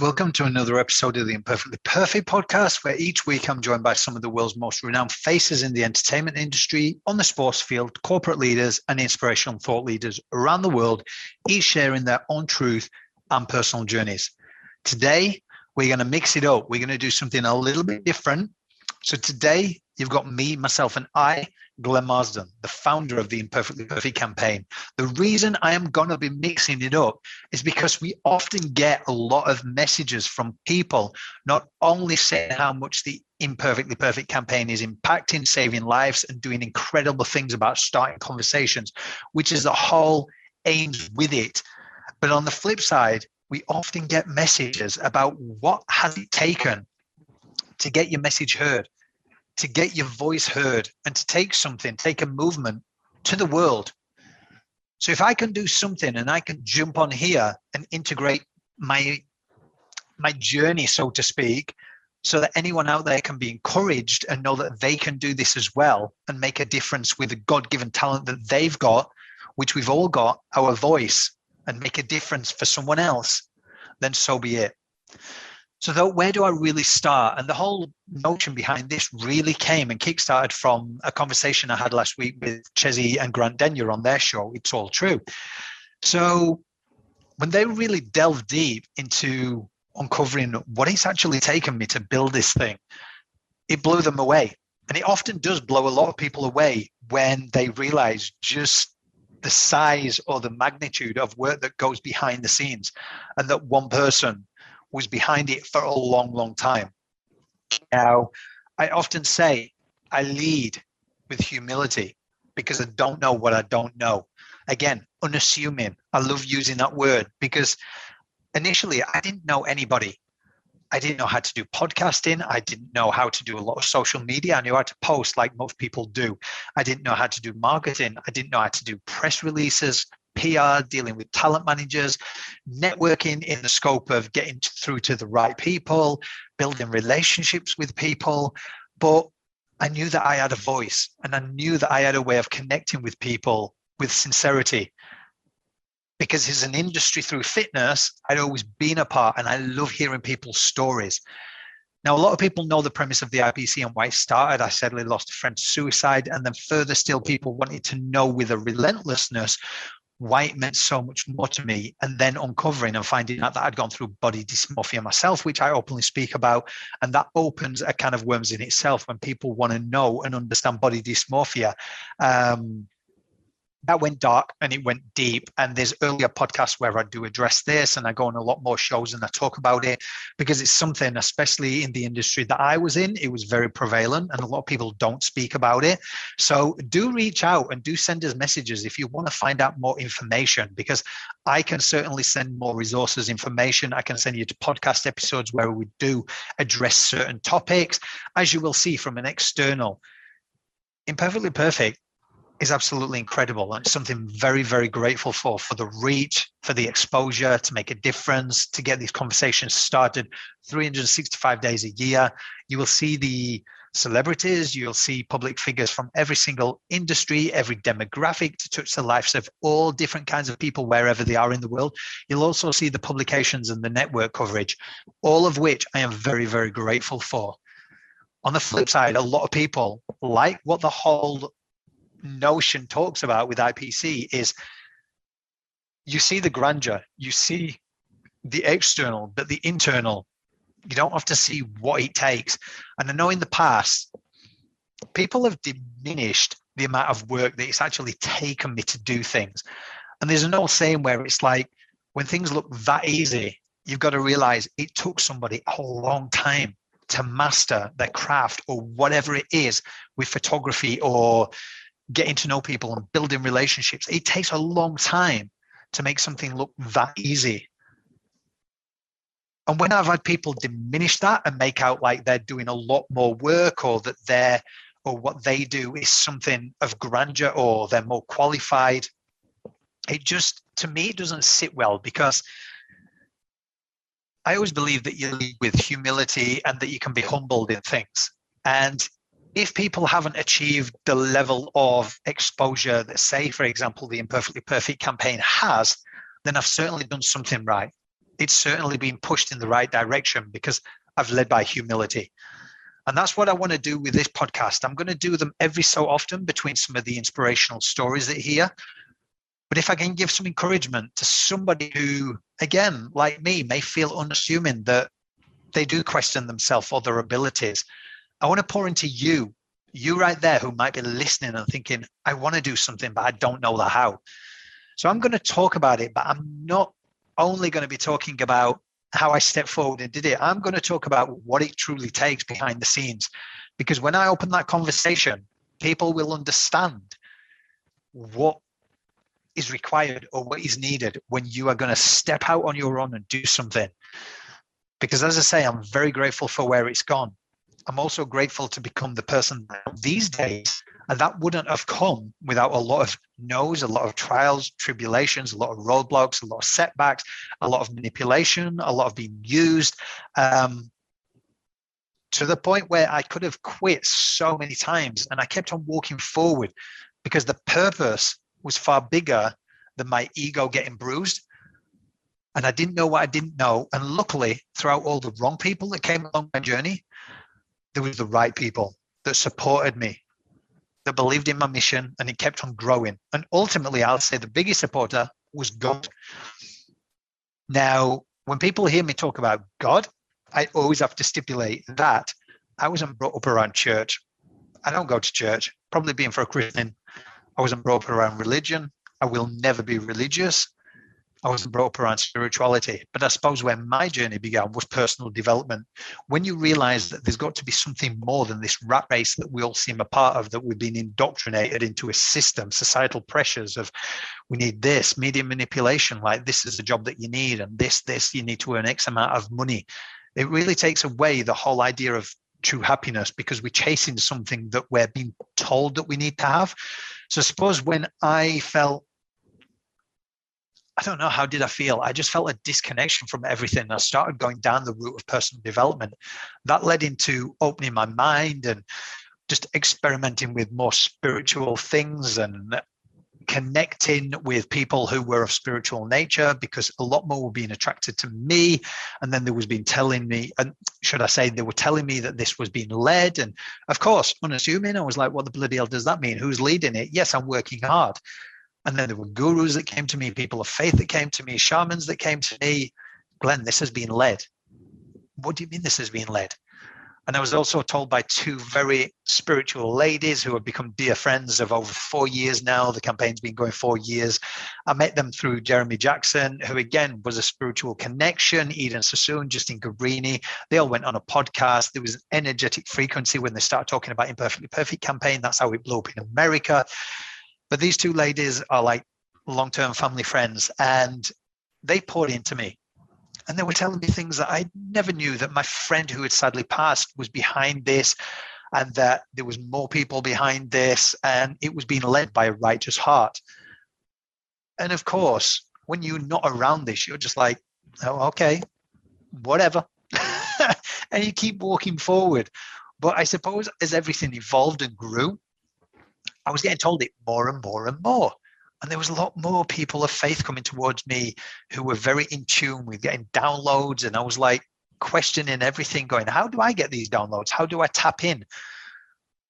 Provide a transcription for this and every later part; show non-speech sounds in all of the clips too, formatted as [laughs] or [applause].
Welcome to another episode of the Imperfectly Perfect podcast, where each week I'm joined by some of the world's most renowned faces in the entertainment industry, on the sports field, corporate leaders, and inspirational thought leaders around the world, each sharing their own truth and personal journeys. Today, we're going to mix it up. We're going to do something a little bit different. So today, you've got me, myself, and I Glenn Marsden, the founder of the Imperfectly Perfect campaign. The reason I am going to be mixing it up is because we often get a lot of messages from people, not only saying how much the Imperfectly Perfect campaign is impacting, saving lives, and doing incredible things about starting conversations, which is the whole aims with it. But on the flip side, we often get messages about what has it taken to get your message heard to get your voice heard and to take something, take a movement to the world. So if I can do something and I can jump on here and integrate my my journey, so to speak, so that anyone out there can be encouraged and know that they can do this as well and make a difference with the God-given talent that they've got, which we've all got, our voice, and make a difference for someone else, then so be it. So, though, where do I really start? And the whole notion behind this really came and kickstarted from a conversation I had last week with Chezzi and Grant Denyer on their show. It's all true. So, when they really delved deep into uncovering what it's actually taken me to build this thing, it blew them away. And it often does blow a lot of people away when they realize just the size or the magnitude of work that goes behind the scenes and that one person was behind it for a long, long time. Now, I often say I lead with humility because I don't know what I don't know. Again, unassuming. I love using that word because initially I didn't know anybody. I didn't know how to do podcasting. I didn't know how to do a lot of social media. I knew how to post like most people do. I didn't know how to do marketing. I didn't know how to do press releases, PR, dealing with talent managers, networking in the scope of getting through to the right people, building relationships with people. But I knew that I had a voice and I knew that I had a way of connecting with people with sincerity. Because as an industry through fitness, I'd always been a part and I love hearing people's stories. Now, a lot of people know the premise of the IPC and why it started. I sadly lost a friend to suicide. And then further still, people wanted to know with a relentlessness why it meant so much more to me, and then uncovering and finding out that I'd gone through body dysmorphia myself, which I openly speak about. And that opens a kind of worms in itself when people want to know and understand body dysmorphia. Um, that went dark and it went deep. And there's earlier podcasts where I do address this and I go on a lot more shows and I talk about it because it's something, especially in the industry that I was in, it was very prevalent and a lot of people don't speak about it. So do reach out and do send us messages if you want to find out more information because I can certainly send more resources, information. I can send you to podcast episodes where we do address certain topics. As you will see from an external, imperfectly perfect is absolutely incredible and it's something very very grateful for for the reach for the exposure to make a difference to get these conversations started 365 days a year. You will see the celebrities you'll see public figures from every single industry every demographic to touch the lives of all different kinds of people wherever they are in the world. You'll also see the publications and the network coverage all of which i am very very grateful for. On the flip side a lot of people like what the whole notion talks about with IPC is you see the grandeur, you see the external, but the internal, you don't have to see what it takes. And I know in the past, people have diminished the amount of work that it's actually taken me to do things. And there's an old saying where it's like, when things look that easy, you've got to realize it took somebody a long time to master their craft or whatever it is with photography or getting to know people and building relationships. It takes a long time to make something look that easy. And when I've had people diminish that and make out like they're doing a lot more work or that they're or what they do is something of grandeur or they're more qualified, it just to me it doesn't sit well because I always believe that you lead with humility and that you can be humbled in things. And if people haven't achieved the level of exposure that, say, for example, the Imperfectly Perfect campaign has, then I've certainly done something right. It's certainly been pushed in the right direction because I've led by humility. And that's what I want to do with this podcast. I'm going to do them every so often between some of the inspirational stories that hear. But if I can give some encouragement to somebody who, again, like me, may feel unassuming that they do question themselves or their abilities, I want to pour into you, you right there who might be listening and thinking, I want to do something, but I don't know the how. So I'm going to talk about it, but I'm not only going to be talking about how I stepped forward and did it. I'm going to talk about what it truly takes behind the scenes. Because when I open that conversation, people will understand what is required or what is needed when you are going to step out on your own and do something. Because as I say, I'm very grateful for where it's gone. I'm also grateful to become the person these days and that wouldn't have come without a lot of no's, a lot of trials, tribulations, a lot of roadblocks, a lot of setbacks, a lot of manipulation, a lot of being used. Um, to the point where I could have quit so many times. And I kept on walking forward because the purpose was far bigger than my ego getting bruised. And I didn't know what I didn't know. And luckily, throughout all the wrong people that came along my journey, there was the right people that supported me, that believed in my mission and it kept on growing. And ultimately, I'll say the biggest supporter was God. Now, when people hear me talk about God, I always have to stipulate that I wasn't brought up around church. I don't go to church, probably being for a Christian. I wasn't brought up around religion. I will never be religious. I wasn't brought up around spirituality, but I suppose where my journey began was personal development. When you realize that there's got to be something more than this rat race that we all seem a part of, that we've been indoctrinated into a system, societal pressures of we need this, media manipulation, like this is the job that you need, and this, this, you need to earn X amount of money. It really takes away the whole idea of true happiness because we're chasing something that we're being told that we need to have. So suppose when I felt I don't know how did I feel. I just felt a disconnection from everything. I started going down the route of personal development. That led into opening my mind and just experimenting with more spiritual things and connecting with people who were of spiritual nature because a lot more were being attracted to me and then there was being telling me and should i say they were telling me that this was being led and of course unassuming i was like what the bloody hell does that mean who's leading it yes i'm working hard and then there were gurus that came to me, people of faith that came to me, shamans that came to me. Glenn, this has been led. What do you mean this has been led? And I was also told by two very spiritual ladies who have become dear friends of over four years now. The campaign's been going four years. I met them through Jeremy Jackson, who again was a spiritual connection, Eden Sassoon, Justine Cabrini. They all went on a podcast. There was an energetic frequency when they started talking about Imperfectly Perfect campaign. That's how it blew up in America. But these two ladies are like long term family friends, and they poured into me. And they were telling me things that I never knew that my friend who had sadly passed was behind this, and that there was more people behind this, and it was being led by a righteous heart. And of course, when you're not around this, you're just like, oh, okay, whatever. [laughs] and you keep walking forward. But I suppose as everything evolved and grew, I was getting told it more and more and more. And there was a lot more people of faith coming towards me who were very in tune with getting downloads. And I was like questioning everything, going, How do I get these downloads? How do I tap in?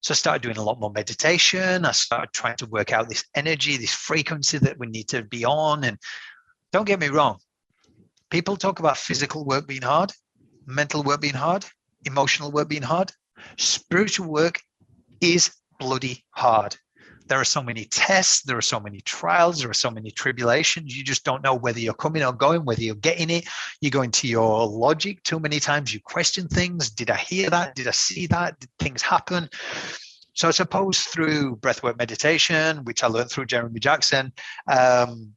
So I started doing a lot more meditation. I started trying to work out this energy, this frequency that we need to be on. And don't get me wrong, people talk about physical work being hard, mental work being hard, emotional work being hard. Spiritual work is bloody hard. There are so many tests, there are so many trials, there are so many tribulations. You just don't know whether you're coming or going, whether you're getting it. You go into your logic too many times. You question things. Did I hear that? Did I see that? Did things happen? So I suppose through breathwork meditation, which I learned through Jeremy Jackson, um,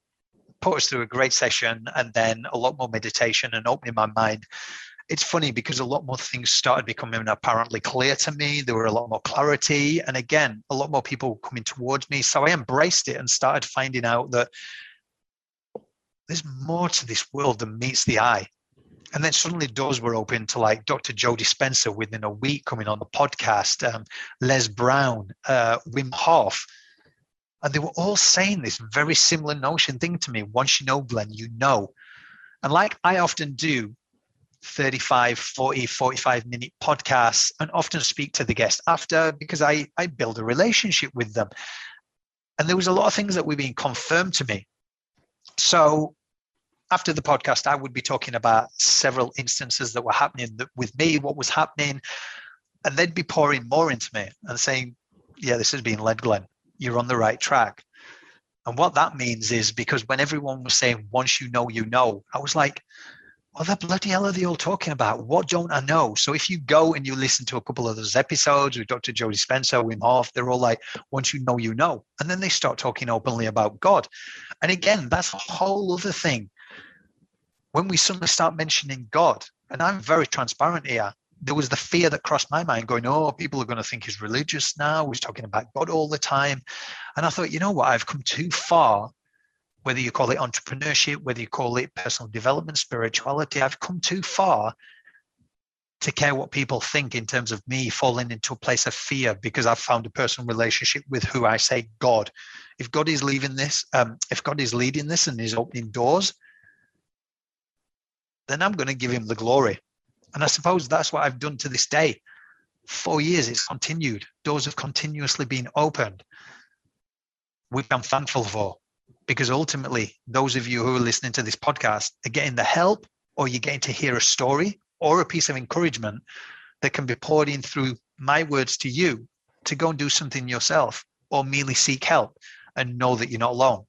put us through a great session and then a lot more meditation and opening my mind. It's funny because a lot more things started becoming apparently clear to me. There were a lot more clarity. And again, a lot more people coming towards me. So I embraced it and started finding out that there's more to this world than meets the eye. And then suddenly doors were open to like Dr. Joe Dispenza within a week coming on the podcast, um, Les Brown, uh, Wim Hof. And they were all saying this very similar notion thing to me. Once you know Glenn, you know. And like I often do, 35, 40, 45 minute podcasts and often speak to the guest after because I, I build a relationship with them. And there was a lot of things that were being confirmed to me. So after the podcast, I would be talking about several instances that were happening with me, what was happening, and they'd be pouring more into me and saying, Yeah, this has been led, Glenn. You're on the right track. And what that means is because when everyone was saying, Once you know, you know, I was like, what the bloody hell are they all talking about? What don't I know? So if you go and you listen to a couple of those episodes with Dr. Joe Dispenza, Wim Hof, they're all like, once you know, you know. And then they start talking openly about God. And again, that's a whole other thing. When we suddenly start mentioning God, and I'm very transparent here, there was the fear that crossed my mind going, oh, people are going to think he's religious now. He's talking about God all the time. And I thought, you know what? I've come too far whether you call it entrepreneurship, whether you call it personal development, spirituality, I've come too far to care what people think in terms of me falling into a place of fear because I've found a personal relationship with who I say God. If God is leaving this, um, if God is leading this and is opening doors, then I'm going to give him the glory. And I suppose that's what I've done to this day. Four years, it's continued. Doors have continuously been opened, which I'm thankful for because ultimately those of you who are listening to this podcast are getting the help or you're getting to hear a story or a piece of encouragement that can be poured in through my words to you to go and do something yourself or merely seek help and know that you're not alone.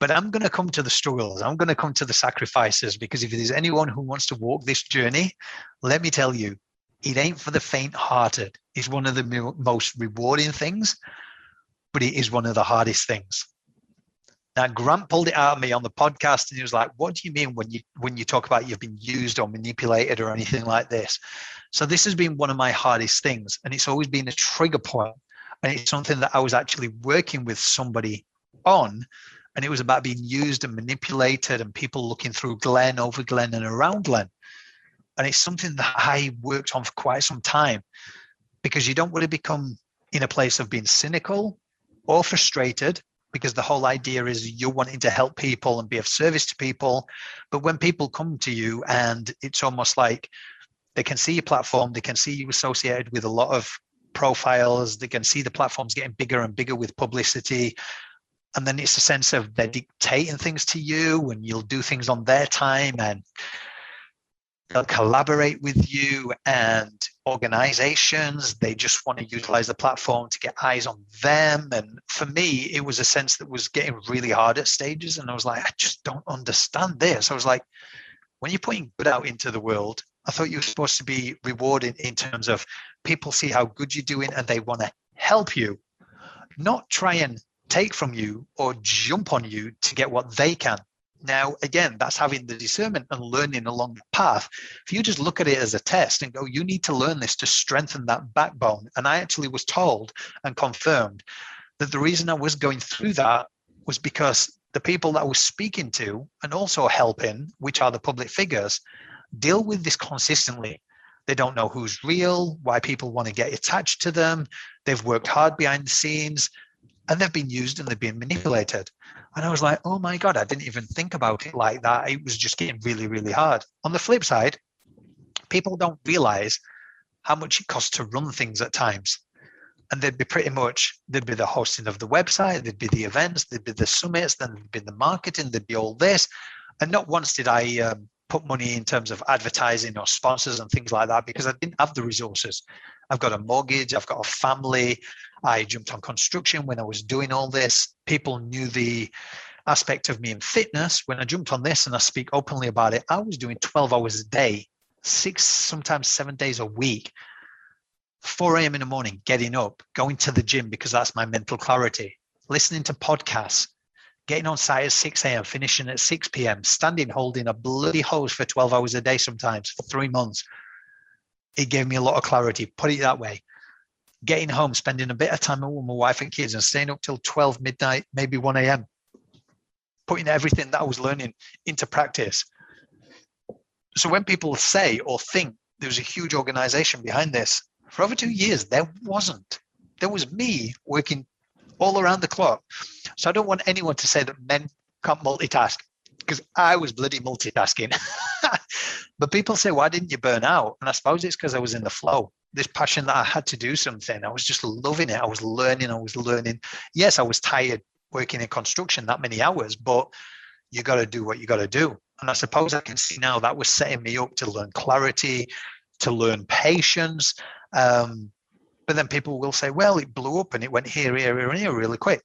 But i'm going to come to the struggles. I'm going to come to the sacrifices because if there's anyone who wants to walk this journey let me tell you it ain't for the faint hearted it's one of the most rewarding things but it is one of the hardest things. Now Grant pulled it out of me on the podcast and he was like, What do you mean when you when you talk about you've been used or manipulated or anything like this? So this has been one of my hardest things. And it's always been a trigger point. And it's something that I was actually working with somebody on. And it was about being used and manipulated and people looking through Glenn over Glenn and around Glenn. And it's something that I worked on for quite some time because you don't want to become in a place of being cynical or frustrated because the whole idea is you're wanting to help people and be of service to people. But when people come to you and it's almost like they can see your platform, they can see you associated with a lot of profiles, they can see the platforms getting bigger and bigger with publicity. And then it's a sense of they're dictating things to you and you'll do things on their time and they'll collaborate with you and organizations. They just want to utilize the platform to get eyes on them. And for me it was a sense that was getting really hard at stages and i was like i just don't understand this. I was like when you're putting good out into the world i thought you were supposed to be rewarded in terms of people see how good you're doing and they want to help you not try and take from you or jump on you to get what they can now, again, that's having the discernment and learning along the path. If you just look at it as a test and go, you need to learn this to strengthen that backbone. And I actually was told and confirmed that the reason I was going through that was because the people that I was speaking to and also helping, which are the public figures, deal with this consistently. They don't know who's real, why people want to get attached to them. They've worked hard behind the scenes and they've been used and they've been manipulated. And I was like, oh my God, I didn't even think about it like that. It was just getting really, really hard. On the flip side, people don't realize how much it costs to run things at times. And they'd be pretty much, there'd be the hosting of the website, there'd be the events, there'd be the summits, then there'd be the marketing, there'd be all this. And not once did I um, put money in terms of advertising or sponsors and things like that because I didn't have the resources. I've got a mortgage, I've got a family. I jumped on construction when I was doing all this. People knew the aspect of me in fitness. When I jumped on this and I speak openly about it, I was doing 12 hours a day, six, sometimes seven days a week, 4 a.m. in the morning, getting up, going to the gym because that's my mental clarity, listening to podcasts, getting on site at 6 a.m., finishing at 6 p.m., standing holding a bloody hose for 12 hours a day sometimes for three months. It gave me a lot of clarity, put it that way. Getting home, spending a bit of time with my wife and kids, and staying up till 12 midnight, maybe 1 a.m., putting everything that I was learning into practice. So when people say or think there's a huge organization behind this, for over two years, there wasn't. There was me working all around the clock. So I don't want anyone to say that men can't multitask because I was bloody multitasking. [laughs] but people say, why didn't you burn out? And I suppose it's because I was in the flow. This passion that I had to do something, I was just loving it. I was learning, I was learning. Yes, I was tired working in construction that many hours, but you got to do what you got to do. And I suppose I can see now that was setting me up to learn clarity, to learn patience, um, but then people will say, well, it blew up and it went here, here, here, and here really quick.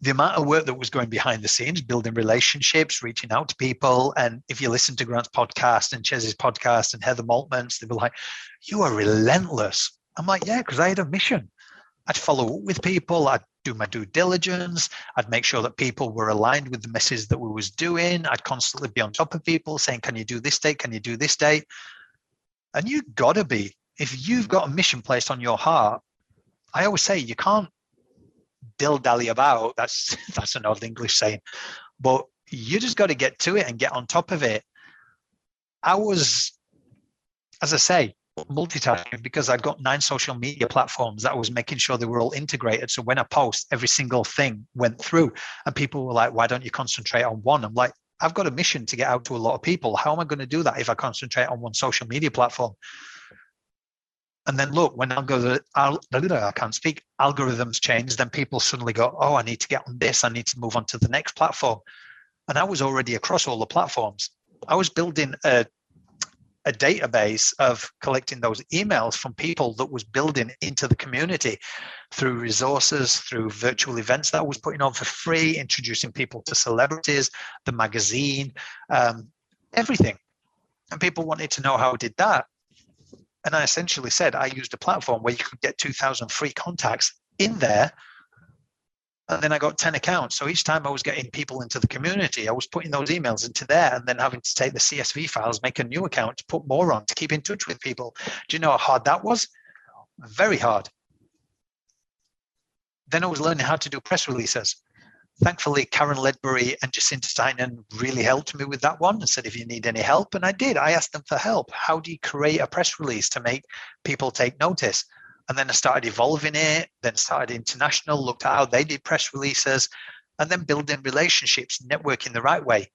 The amount of work that was going behind the scenes, building relationships, reaching out to people. And if you listen to Grant's podcast and Chez's podcast and Heather Maltman's, they were like, you are relentless. I'm like, yeah, because I had a mission. I'd follow up with people. I'd do my due diligence. I'd make sure that people were aligned with the message that we was doing. I'd constantly be on top of people saying, can you do this date? Can you do this date? And you got to be if you've got a mission placed on your heart, I always say you can't dill dally about. That's [laughs] that's an old English saying, but you just got to get to it and get on top of it. I was, as I say, multitasking because I've got nine social media platforms that was making sure they were all integrated. So when I post, every single thing went through, and people were like, "Why don't you concentrate on one?" I'm like, "I've got a mission to get out to a lot of people. How am I going to do that if I concentrate on one social media platform?" And then look, when algorithm, I can't speak, algorithms change, then people suddenly go, oh, I need to get on this. I need to move on to the next platform. And I was already across all the platforms. I was building a, a database of collecting those emails from people that was building into the community through resources, through virtual events that I was putting on for free, introducing people to celebrities, the magazine, um, everything. And people wanted to know how I did that. And I essentially said I used a platform where you could get 2,000 free contacts in there. And then I got 10 accounts. So each time I was getting people into the community, I was putting those mm. emails into there and then having to take the CSV files, make a new account to put more on to keep in touch with people. Do you know how hard that was? Very hard. Then I was learning how to do press releases thankfully, Karen Ledbury and Jacinta Steinen really helped me with that one and said, if you need any help, and I did. I asked them for help. How do you create a press release to make people take notice? And then I started evolving it, then started international, looked at how they did press releases, and then building relationships, networking the right way.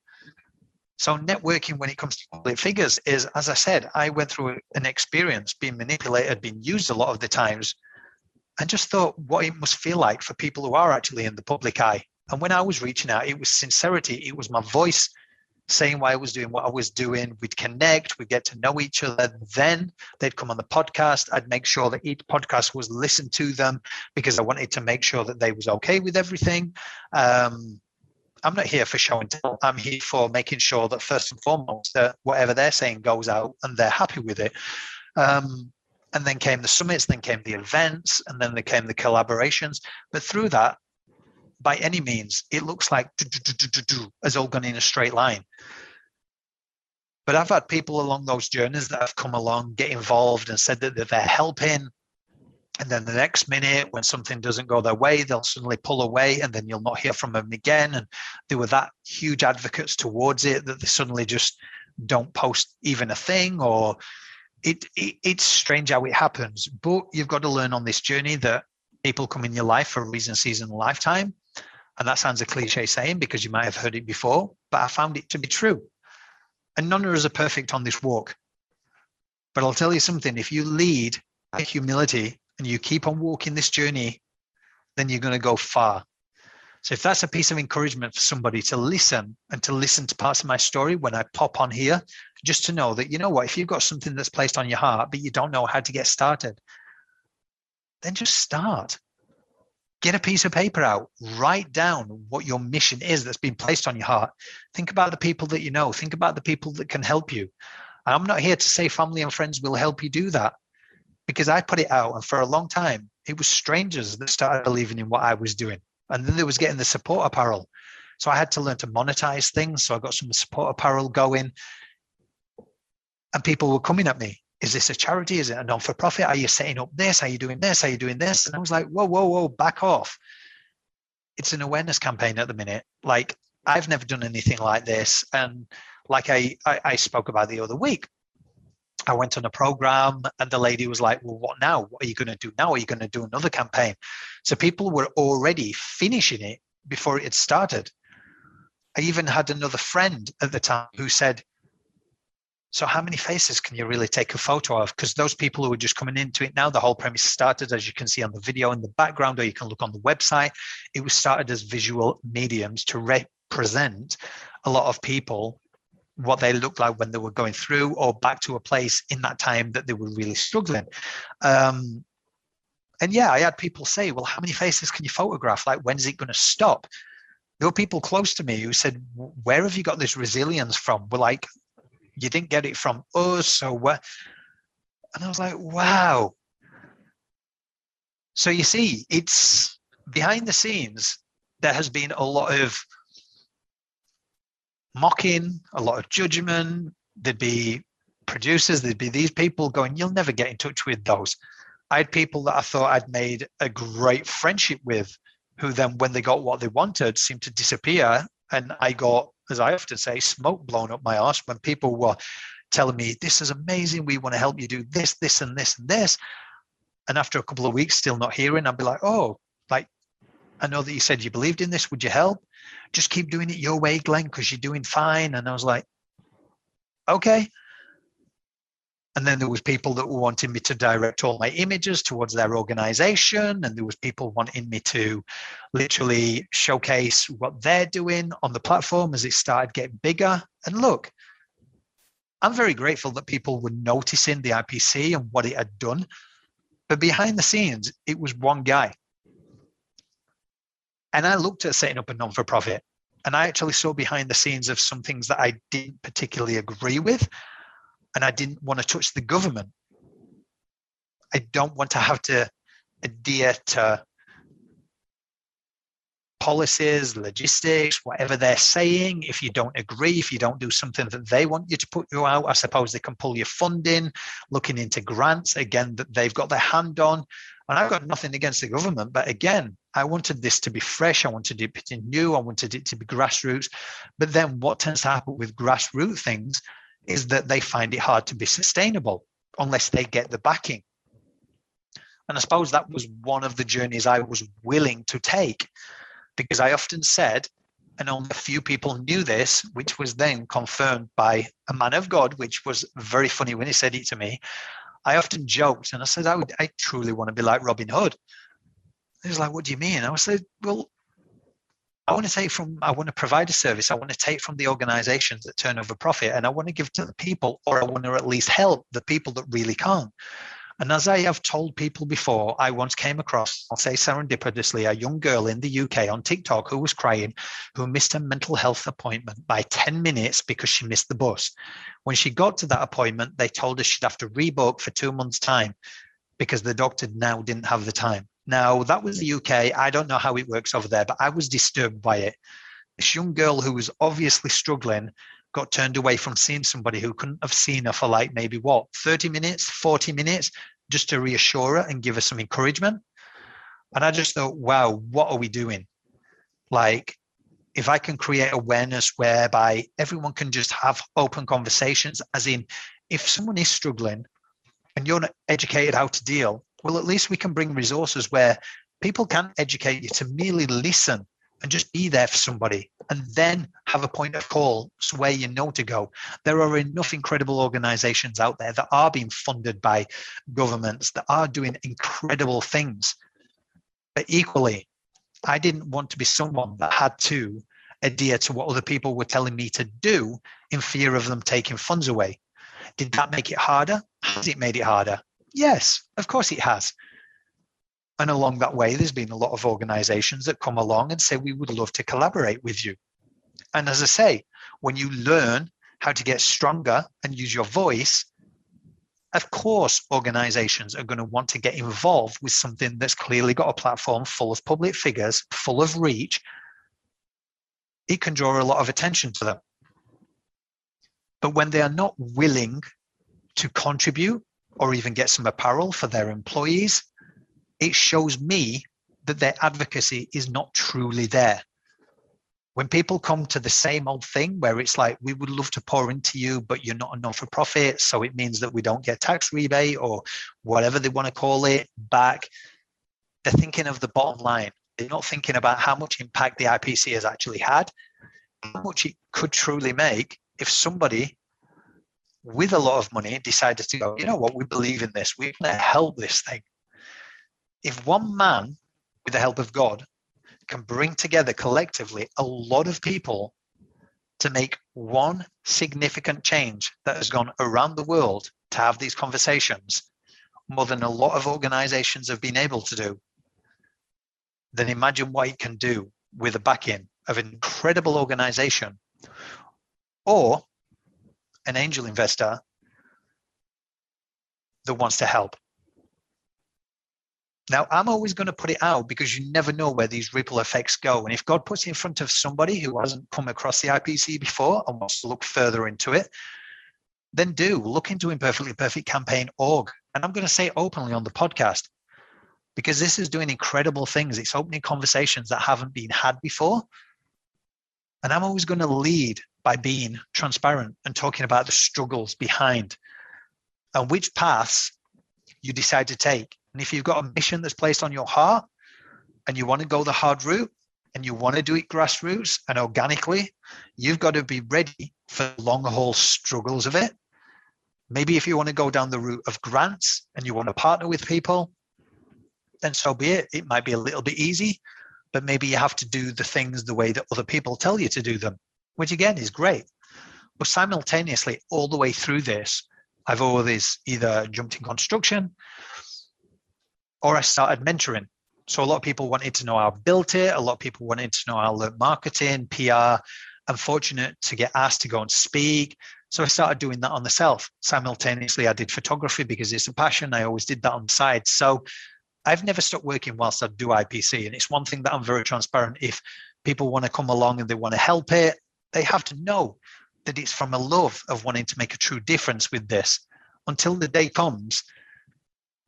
So networking when it comes to public figures is, as I said, I went through an experience being manipulated, being used a lot of the times, and just thought what it must feel like for people who are actually in the public eye and when I was reaching out, it was sincerity. It was my voice saying why I was doing what I was doing. We'd connect, we'd get to know each other. Then they'd come on the podcast. I'd make sure that each podcast was listened to them because I wanted to make sure that they was okay with everything. Um, I'm not here for show and tell. I'm here for making sure that first and foremost that whatever they're saying goes out and they're happy with it. Um, and then came the summits, then came the events, and then there came the collaborations. But through that, by any means, it looks like has all gone in a straight line. But I've had people along those journeys that have come along, get involved, and said that they're helping. And then the next minute, when something doesn't go their way, they'll suddenly pull away, and then you'll not hear from them again. And they were that huge advocates towards it that they suddenly just don't post even a thing, or it, it it's strange how it happens. But you've got to learn on this journey that people come in your life for a reason, season, lifetime. And that sounds a cliche saying because you might have heard it before, but I found it to be true. And none of us are perfect on this walk. But I'll tell you something if you lead by humility and you keep on walking this journey, then you're going to go far. So if that's a piece of encouragement for somebody to listen and to listen to parts of my story when I pop on here, just to know that, you know what, if you've got something that's placed on your heart, but you don't know how to get started, then just start get a piece of paper out, write down what your mission is that's been placed on your heart. Think about the people that you know, think about the people that can help you. I'm not here to say family and friends will help you do that because I put it out, and for a long time, it was strangers that started believing in what I was doing. And then there was getting the support apparel. So I had to learn to monetize things. So I got some support apparel going. And people were coming at me. Is this a charity? Is it a non for profit? Are you setting up this? Are you doing this? Are you doing this? And I was like, whoa, whoa, whoa, back off. It's an awareness campaign at the minute. Like, I've never done anything like this. And like I, I, I spoke about the other week, I went on a program and the lady was like, Well, what now? What are you going to do now? Are you going to do another campaign? So people were already finishing it before it had started. I even had another friend at the time who said, So, how many faces can you really take a photo of? Because those people who are just coming into it now, the whole premise started, as you can see on the video in the background, or you can look on the website. It was started as visual mediums to represent a lot of people what they looked like when they were going through or back to a place in that time that they were really struggling. Um, and yeah, I had people say, well, how many faces can you photograph? Like, when's it going to stop? There were people close to me who said, where have you got this resilience from? We're like, you didn't get it from us. So what? And I was like, wow. So you see, it's behind the scenes, there has been a lot of mocking, a lot of judgment. There'd be producers, there'd be these people going, You'll never get in touch with those. I had people that I thought I'd made a great friendship with, who then, when they got what they wanted, seemed to disappear. And I got, as I often say, smoke blown up my arse when people were telling me, This is amazing. We want to help you do this, this, and this, and this. And after a couple of weeks, still not hearing, I'd be like, Oh, like, I know that you said you believed in this. Would you help? just keep doing it your way, Glenn, because you're doing fine. And I was like, okay. And then there was people that were wanting me to direct all my images towards their organization. And there was people wanting me to literally showcase what they're doing on the platform as it started getting bigger. And look, I'm very grateful that people were noticing the IPC and what it had done. But behind the scenes, it was one guy and I looked at setting up a non for profit and I actually saw behind the scenes of some things that I didn't particularly agree with. And I didn't want to touch the government. I don't want to have to adhere to policies, logistics, whatever they're saying. If you don't agree, if you don't do something that they want you to put you out, I suppose they can pull your funding, looking into grants again that they've got their hand on. And I've got nothing against the government, but again, I wanted this to be fresh. I wanted it to be new. I wanted it to be grassroots. But then what tends to happen with grassroots things is that they find it hard to be sustainable unless they get the backing. And I suppose that was one of the journeys I was willing to take because I often said, and only a few people knew this, which was then confirmed by a man of God, which was very funny when he said it to me. I often joked and I said, I, would, I truly want to be like Robin Hood. He was like, What do you mean? I like, Well, I want to take from, I want to provide a service. I want to take from the organizations that turn over profit and I want to give to the people, or I want to at least help the people that really can't. And as I have told people before, I once came across, I'll say serendipitously, a young girl in the UK on TikTok who was crying, who missed a mental health appointment by 10 minutes because she missed the bus. When she got to that appointment, they told her she'd have to rebook for two months' time because the doctor now didn't have the time. Now, that was the UK. I don't know how it works over there, but I was disturbed by it. This young girl who was obviously struggling got turned away from seeing somebody who couldn't have seen her for like maybe what 30 minutes 40 minutes just to reassure her and give her some encouragement and i just thought wow what are we doing like if i can create awareness whereby everyone can just have open conversations as in if someone is struggling and you're not educated how to deal well at least we can bring resources where people can educate you to merely listen and just be there for somebody and then have a point of call where you know to go. There are enough incredible organizations out there that are being funded by governments that are doing incredible things. But equally, I didn't want to be someone that had to adhere to what other people were telling me to do in fear of them taking funds away. Did that make it harder? Has it made it harder? Yes, of course it has. And along that way, there's been a lot of organizations that come along and say, we would love to collaborate with you. And as I say, when you learn how to get stronger and use your voice, of course, organizations are going to want to get involved with something that's clearly got a platform full of public figures, full of reach. It can draw a lot of attention to them. But when they are not willing to contribute or even get some apparel for their employees, it shows me that their advocacy is not truly there. When people come to the same old thing where it's like we would love to pour into you but you're not a non-for-profit so it means that we don't get tax rebate or whatever they want to call it back they're thinking of the bottom line. They're not thinking about how much impact the ipc has actually had how much it could truly make if somebody with a lot of money decided to go you know what? We believe in this. We're going to help this thing. If one man with the help of god can bring together collectively a lot of people to make one significant change that has gone around the world to have these conversations more than a lot of organizations have been able to do, then imagine what it can do with the backing of an incredible organization. Or an angel investor that wants to help. Now, I'm always going to put it out because you never know where these ripple effects go. And if God puts it in front of somebody who hasn't come across the IPC before and wants to look further into it, then do look into Imperfectly Perfect Campaign org. And I'm going to say openly on the podcast because this is doing incredible things. It's opening conversations that haven't been had before. And I'm always going to lead by being transparent and talking about the struggles behind and which paths you decide to take and if you've got a mission that's placed on your heart and you want to go the hard route and you want to do it grassroots and organically, you've got to be ready for long haul struggles of it. Maybe if you want to go down the route of grants and you want to partner with people, then so be it. It might be a little bit easy, but maybe you have to do the things the way that other people tell you to do them, which again is great. But simultaneously, all the way through this, I've always either jumped in construction or I started mentoring. So a lot of people wanted to know how I built it. A lot of people wanted to know how I learned marketing, PR. I'm fortunate to get asked to go and speak. So I started doing that on the self. Simultaneously, I did photography because it's a passion. I always did that on the side. So I've never stopped working whilst I do IPC. And it's one thing that I'm very transparent. If people want to come along and they want to help it, they have to know that it's from a love of wanting to make a true difference with this until the day comes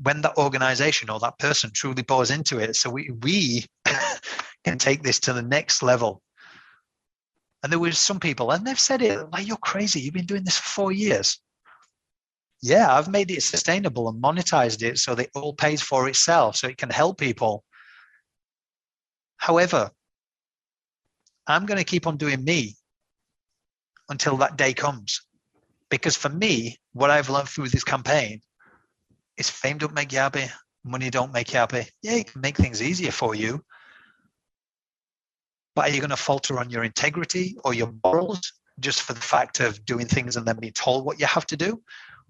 when that organization or that person truly pours into it. So we we [laughs] can take this to the next level. And there were some people and they've said it like you're crazy. You've been doing this for four years. Yeah i've made it sustainable and monetized it so that it all pays for itself so it can help people. However i'm going to keep on doing me until that day comes because for me what i've learned through this campaign is fame don't make you happy, money don't make you happy. Yeah, it can make things easier for you. But are you going to falter on your integrity or your morals just for the fact of doing things and then being told what you have to do?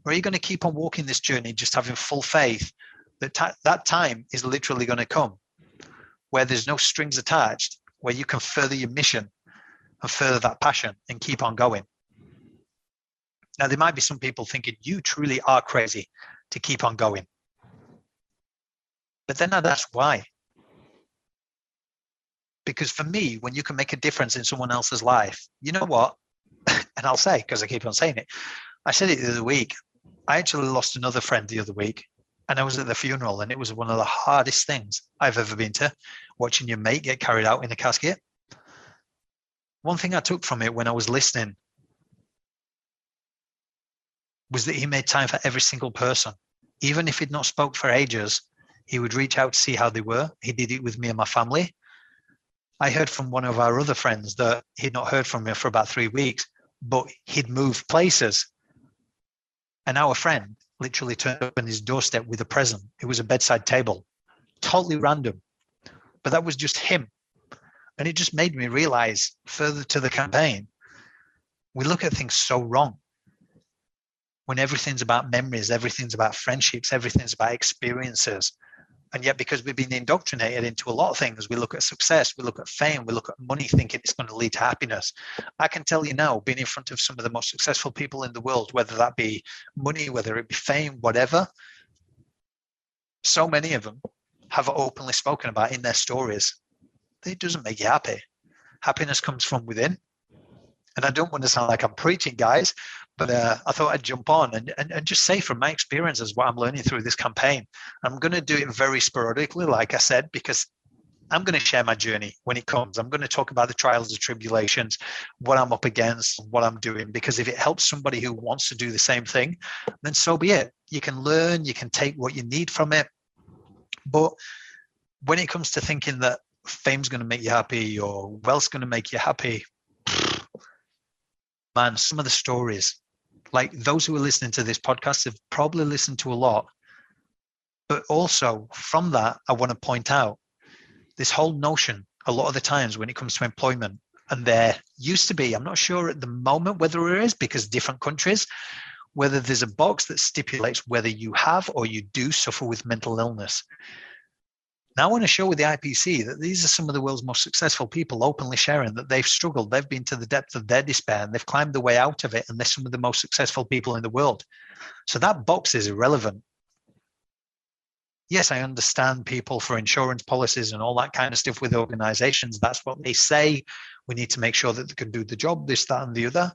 Or are you going to keep on walking this journey just having full faith that ta- that time is literally going to come where there's no strings attached, where you can further your mission and further that passion and keep on going? Now, there might be some people thinking, you truly are crazy to keep on going. But then I'd ask why. Because for me, when you can make a difference in someone else's life, you know what? [laughs] and I'll say, because I keep on saying it, I said it the other week. I actually lost another friend the other week, and I was at the funeral, and it was one of the hardest things I've ever been to, watching your mate get carried out in a casket. One thing I took from it when I was listening was that he made time for every single person. Even if he'd not spoke for ages, he would reach out to see how they were. He did it with me and my family. I heard from one of our other friends that he'd not heard from me for about three weeks, but he'd moved places. And our friend literally turned up on his doorstep with a present. It was a bedside table, totally random. But that was just him. And it just made me realize further to the campaign, we look at things so wrong when everything's about memories, everything's about friendships, everything's about experiences. And yet, because we've been indoctrinated into a lot of things, we look at success, we look at fame, we look at money thinking it's going to lead to happiness. I can tell you now, being in front of some of the most successful people in the world, whether that be money, whether it be fame, whatever, so many of them have openly spoken about in their stories. It doesn't make you happy. Happiness comes from within. And I don't want to sound like I'm preaching, guys, but uh, I thought I'd jump on and, and, and just say from my experiences what I'm learning through this campaign. I'm going to do it very sporadically, like I said, because I'm going to share my journey when it comes. I'm going to talk about the trials and tribulations, what I'm up against, what I'm doing, because if it helps somebody who wants to do the same thing, then so be it. You can learn, you can take what you need from it. But when it comes to thinking that fame's going to make you happy or wealth's going to make you happy, [sighs] man, some of the stories like those who are listening to this podcast have probably listened to a lot. But also from that, I want to point out this whole notion a lot of the times when it comes to employment, and there used to be, I'm not sure at the moment whether there is because different countries, whether there's a box that stipulates whether you have or you do suffer with mental illness. Now, I want to show with the IPC that these are some of the world's most successful people openly sharing that they've struggled, they've been to the depth of their despair, and they've climbed the way out of it, and they're some of the most successful people in the world. So that box is irrelevant. Yes, I understand people for insurance policies and all that kind of stuff with organizations. That's what they say. We need to make sure that they can do the job, this, that, and the other.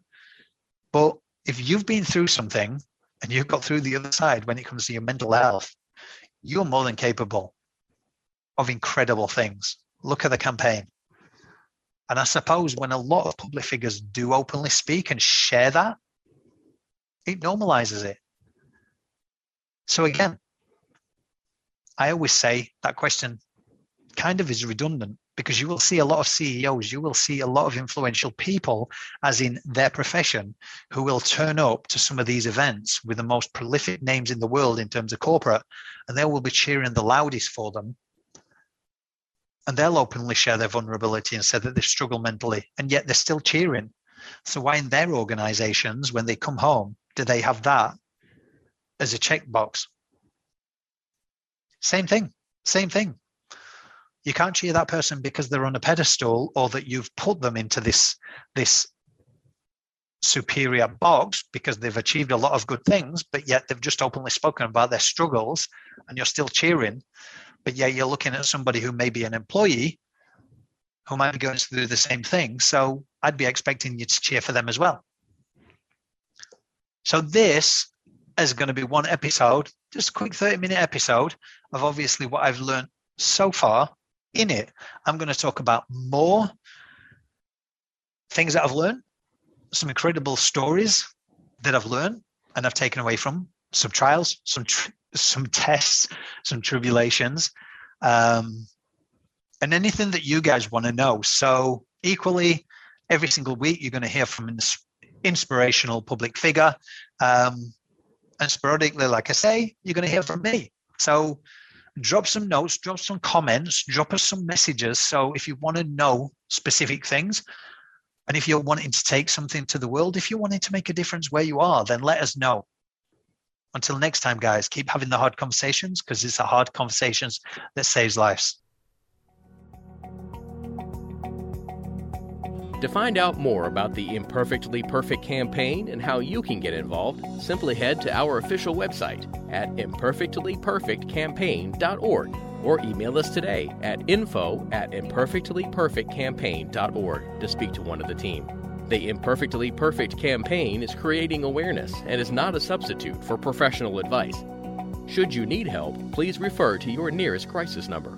But if you've been through something and you've got through the other side when it comes to your mental health, you're more than capable of incredible things. Look at the campaign. And I suppose when a lot of public figures do openly speak and share that, it normalizes it. So again, I always say that question kind of is redundant because you will see a lot of CEOs, you will see a lot of influential people, as in their profession, who will turn up to some of these events with the most prolific names in the world in terms of corporate, and they will be cheering the loudest for them and they'll openly share their vulnerability and say that they struggle mentally, and yet they're still cheering. So why in their organizations, when they come home, do they have that as a checkbox? Same thing, same thing. You can't cheer that person because they're on a pedestal or that you've put them into this this superior box because they've achieved a lot of good things, but yet they've just openly spoken about their struggles and you're still cheering but yeah, you're looking at somebody who may be an employee who might be going through the same thing. So I'd be expecting you to cheer for them as well. So this is going to be one episode, just a quick 30 minute episode of obviously what I've learned so far in it. I'm going to talk about more things that I've learned, some incredible stories that I've learned and I've taken away from some trials, some tr- some tests, some tribulations, um, and anything that you guys want to know. So, equally, every single week you're going to hear from an inspirational public figure. Um, and sporadically, like I say, you're going to hear from me. So, drop some notes, drop some comments, drop us some messages. So, if you want to know specific things, and if you're wanting to take something to the world, if you're wanting to make a difference where you are, then let us know. Until next time, guys, keep having the hard conversations because it's the hard conversations that saves lives. To find out more about the Imperfectly Perfect campaign and how you can get involved, simply head to our official website at imperfectlyperfectcampaign.org or email us today at info at imperfectlyperfectcampaign.org to speak to one of the team. The Imperfectly Perfect campaign is creating awareness and is not a substitute for professional advice. Should you need help, please refer to your nearest crisis number.